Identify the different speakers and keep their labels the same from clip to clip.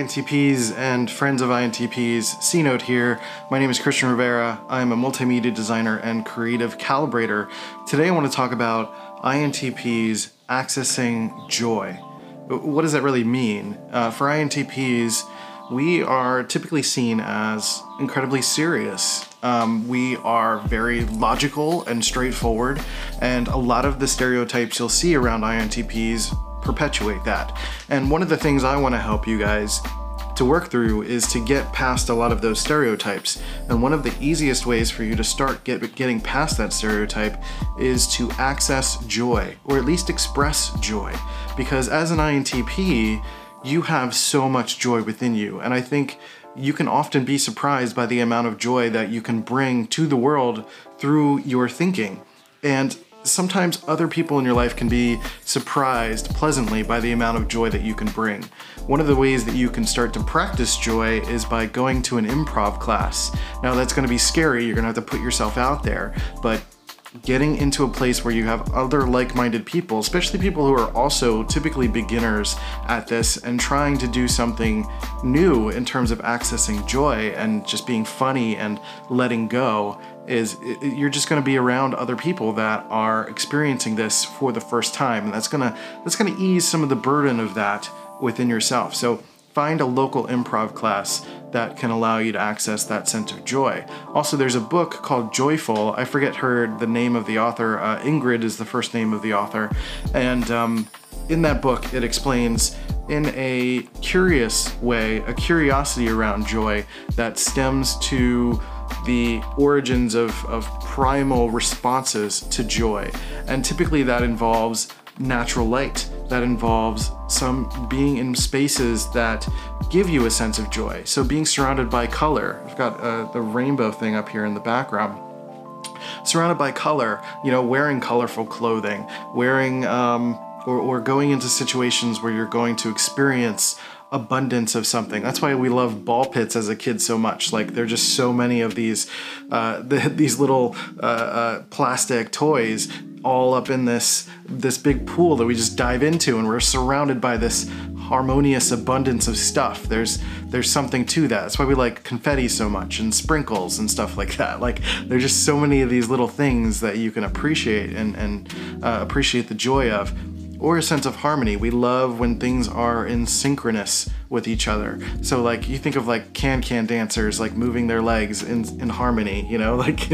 Speaker 1: INTPs and friends of INTPs, C Note here. My name is Christian Rivera. I'm a multimedia designer and creative calibrator. Today I want to talk about INTPs accessing joy. What does that really mean? Uh, for INTPs, we are typically seen as incredibly serious. Um, we are very logical and straightforward, and a lot of the stereotypes you'll see around INTPs perpetuate that. And one of the things I want to help you guys to work through is to get past a lot of those stereotypes. And one of the easiest ways for you to start get, getting past that stereotype is to access joy, or at least express joy. Because as an INTP, you have so much joy within you. And I think you can often be surprised by the amount of joy that you can bring to the world through your thinking. And sometimes other people in your life can be surprised pleasantly by the amount of joy that you can bring. One of the ways that you can start to practice joy is by going to an improv class. Now, that's going to be scary, you're going to have to put yourself out there, but getting into a place where you have other like minded people, especially people who are also typically beginners at this, and trying to do something new in terms of accessing joy and just being funny and letting go is you're just going to be around other people that are experiencing this for the first time and that's going to that's going to ease some of the burden of that within yourself. So find a local improv class that can allow you to access that sense of joy. Also there's a book called joyful. I forget her the name of the author. Uh, ingrid is the first name of the author. And um, in that book it explains in a curious way a curiosity around joy that stems to the origins of, of primal responses to joy. And typically that involves natural light, that involves some being in spaces that give you a sense of joy. So being surrounded by color. I've got uh, the rainbow thing up here in the background. Surrounded by color, you know, wearing colorful clothing, wearing um, or, or going into situations where you're going to experience abundance of something. That's why we love ball pits as a kid so much. Like there are just so many of these uh, the, these little uh, uh, plastic toys all up in this this big pool that we just dive into, and we're surrounded by this harmonious abundance of stuff. There's there's something to that. That's why we like confetti so much and sprinkles and stuff like that. Like there's just so many of these little things that you can appreciate and and uh, appreciate the joy of or a sense of harmony. We love when things are in synchronous with each other. So like you think of like can-can dancers like moving their legs in in harmony, you know? Like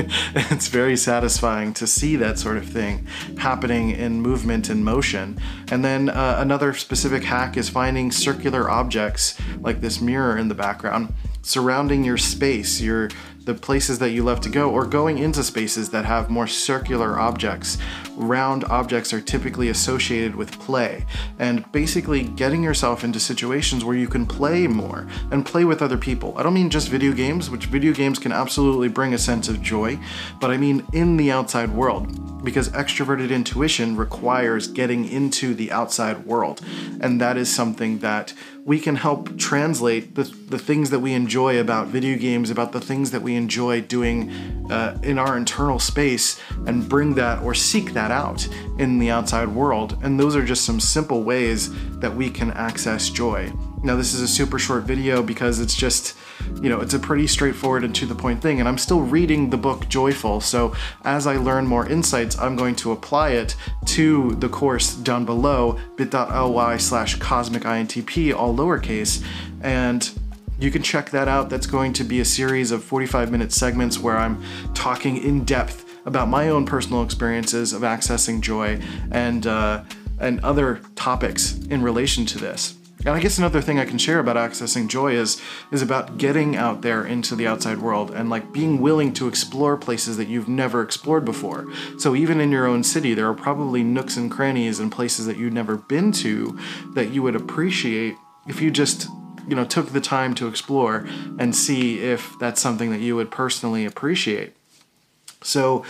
Speaker 1: it's very satisfying to see that sort of thing happening in movement and motion. And then uh, another specific hack is finding circular objects like this mirror in the background surrounding your space, your the places that you love to go, or going into spaces that have more circular objects. Round objects are typically associated with play, and basically getting yourself into situations where you can play more and play with other people. I don't mean just video games, which video games can absolutely bring a sense of joy, but I mean in the outside world, because extroverted intuition requires getting into the outside world, and that is something that we can help translate the, the things that we enjoy about video games, about the things that we enjoy doing uh, in our internal space, and bring that or seek that out in the outside world. And those are just some simple ways that we can access joy. Now, this is a super short video because it's just, you know, it's a pretty straightforward and to the point thing. And I'm still reading the book Joyful. So as I learn more insights, I'm going to apply it to the course down below bit.ly slash cosmic INTP, all lowercase. And you can check that out. That's going to be a series of 45 minute segments where I'm talking in depth about my own personal experiences of accessing joy and, uh, and other topics in relation to this. And I guess another thing I can share about accessing joy is is about getting out there into the outside world and like being willing to explore places that you've never explored before. So even in your own city, there are probably nooks and crannies and places that you've never been to that you would appreciate if you just you know took the time to explore and see if that's something that you would personally appreciate. So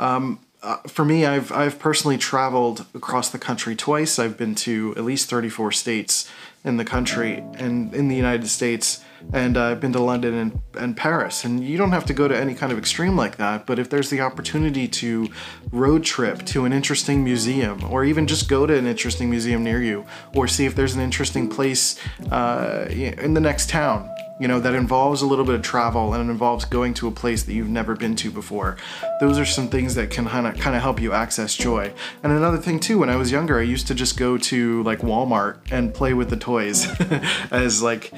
Speaker 1: um, uh, for me, I've I've personally traveled across the country twice. I've been to at least 34 states in the country and in the United States. and uh, I've been to London and, and Paris. And you don't have to go to any kind of extreme like that, but if there's the opportunity to road trip to an interesting museum, or even just go to an interesting museum near you, or see if there's an interesting place uh, in the next town, you know, that involves a little bit of travel and it involves going to a place that you've never been to before. Those are some things that can kind of help you access joy. And another thing too, when I was younger, I used to just go to like Walmart and play with the toys as like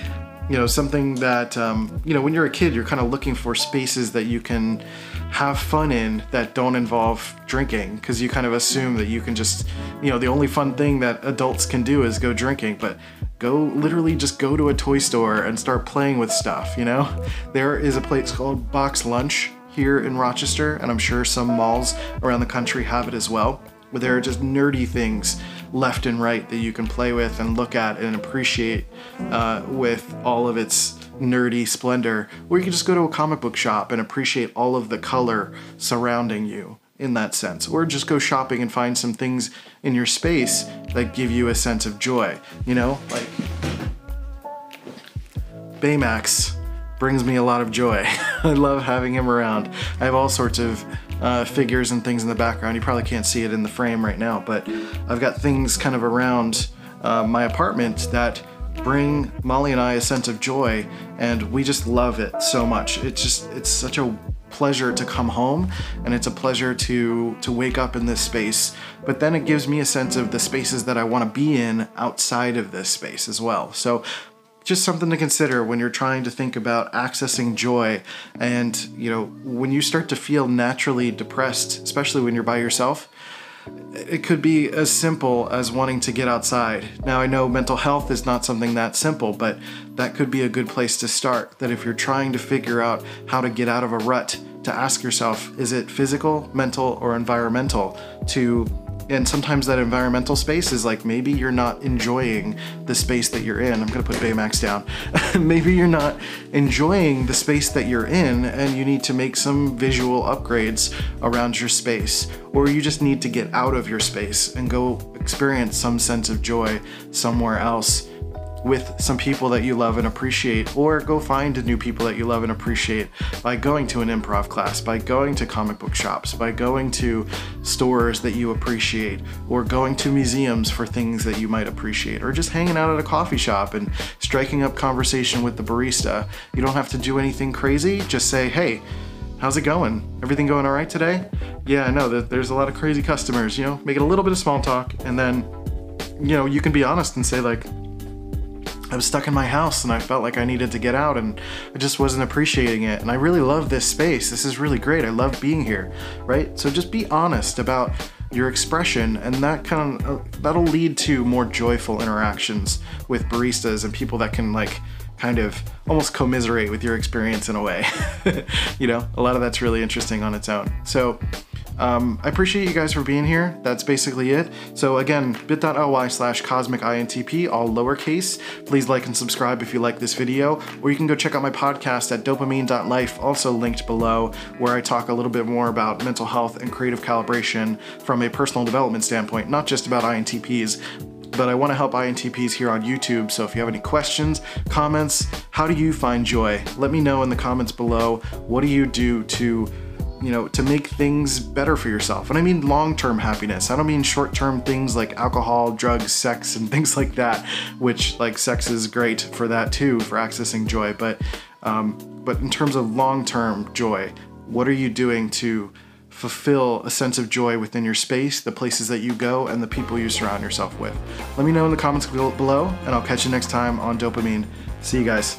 Speaker 1: you know something that um, you know when you're a kid you're kind of looking for spaces that you can have fun in that don't involve drinking because you kind of assume that you can just you know the only fun thing that adults can do is go drinking but go literally just go to a toy store and start playing with stuff you know? There is a place called box lunch here in rochester and i'm sure some malls around the country have it as well where there are just nerdy things left and right that you can play with and look at and appreciate uh, with all of its nerdy splendor, or you can just go to a comic book shop and appreciate all of the color surrounding you in that sense, or just go shopping and find some things in your space that give you a sense of joy. You know, like Baymax brings me a lot of joy. I love having him around. I have all sorts of uh, figures and things in the background. You probably can't see it in the frame right now, but I've got things kind of around uh, my apartment that bring Molly and I a sense of joy, and we just love it so much. It's just, it's such a pleasure to come home and it's a pleasure to to wake up in this space. But then it gives me a sense of the spaces that I want to be in outside of this space as well. So just something to consider when you're trying to think about accessing joy and you know when you start to feel naturally depressed especially when you're by yourself it could be as simple as wanting to get outside. Now, I know mental health is not something that simple, but that could be a good place to start. That if you're trying to figure out how to get out of a rut, to ask yourself, is it physical, mental, or environmental to and sometimes that environmental space is like maybe you're not enjoying the space that you're in. I'm gonna put Baymax down. maybe you're not enjoying the space that you're in and you need to make some visual upgrades around your space. Or you just need to get out of your space and go experience some sense of joy somewhere else with some people that you love and appreciate, or go find new people that you love and appreciate by going to an improv class, by going to comic book shops, by going to stores that you appreciate, or going to museums for things that you might appreciate, or just hanging out at a coffee shop and striking up conversation with the barista. You don't have to do anything crazy, just say, hey, how's it going? Everything going all right today? Yeah, I know that there's a lot of crazy customers, you know, make it a little bit of small talk and then, you know, you can be honest and say like, I was stuck in my house and I felt like I needed to get out and I just wasn't appreciating it. And I really love this space. This is really great. I love being here, right? So just be honest about your expression and that kind of uh, that'll lead to more joyful interactions with baristas and people that can like kind of almost commiserate with your experience in a way. you know, a lot of that's really interesting on its own. So um, I appreciate you guys for being here. That's basically it. So again, bit.ly slash cosmicintp, all lowercase. Please like and subscribe if you like this video, or you can go check out my podcast at dopamine.life, also linked below, where I talk a little bit more about mental health and creative calibration from a personal development standpoint, not just about INTPs, but I want to help INTPs here on YouTube. So if you have any questions, comments, how do you find joy? Let me know in the comments below. What do you do to you know, to make things better for yourself. And I mean long-term happiness. I don't mean short-term things like alcohol, drugs, sex, and things like that, which like sex is great for that too, for accessing joy. But um, but in terms of long-term joy, what are you doing to fulfill a sense of joy within your space, the places that you go, and the people you surround yourself with? Let me know in the comments below, and I'll catch you next time on Dopamine. See you guys.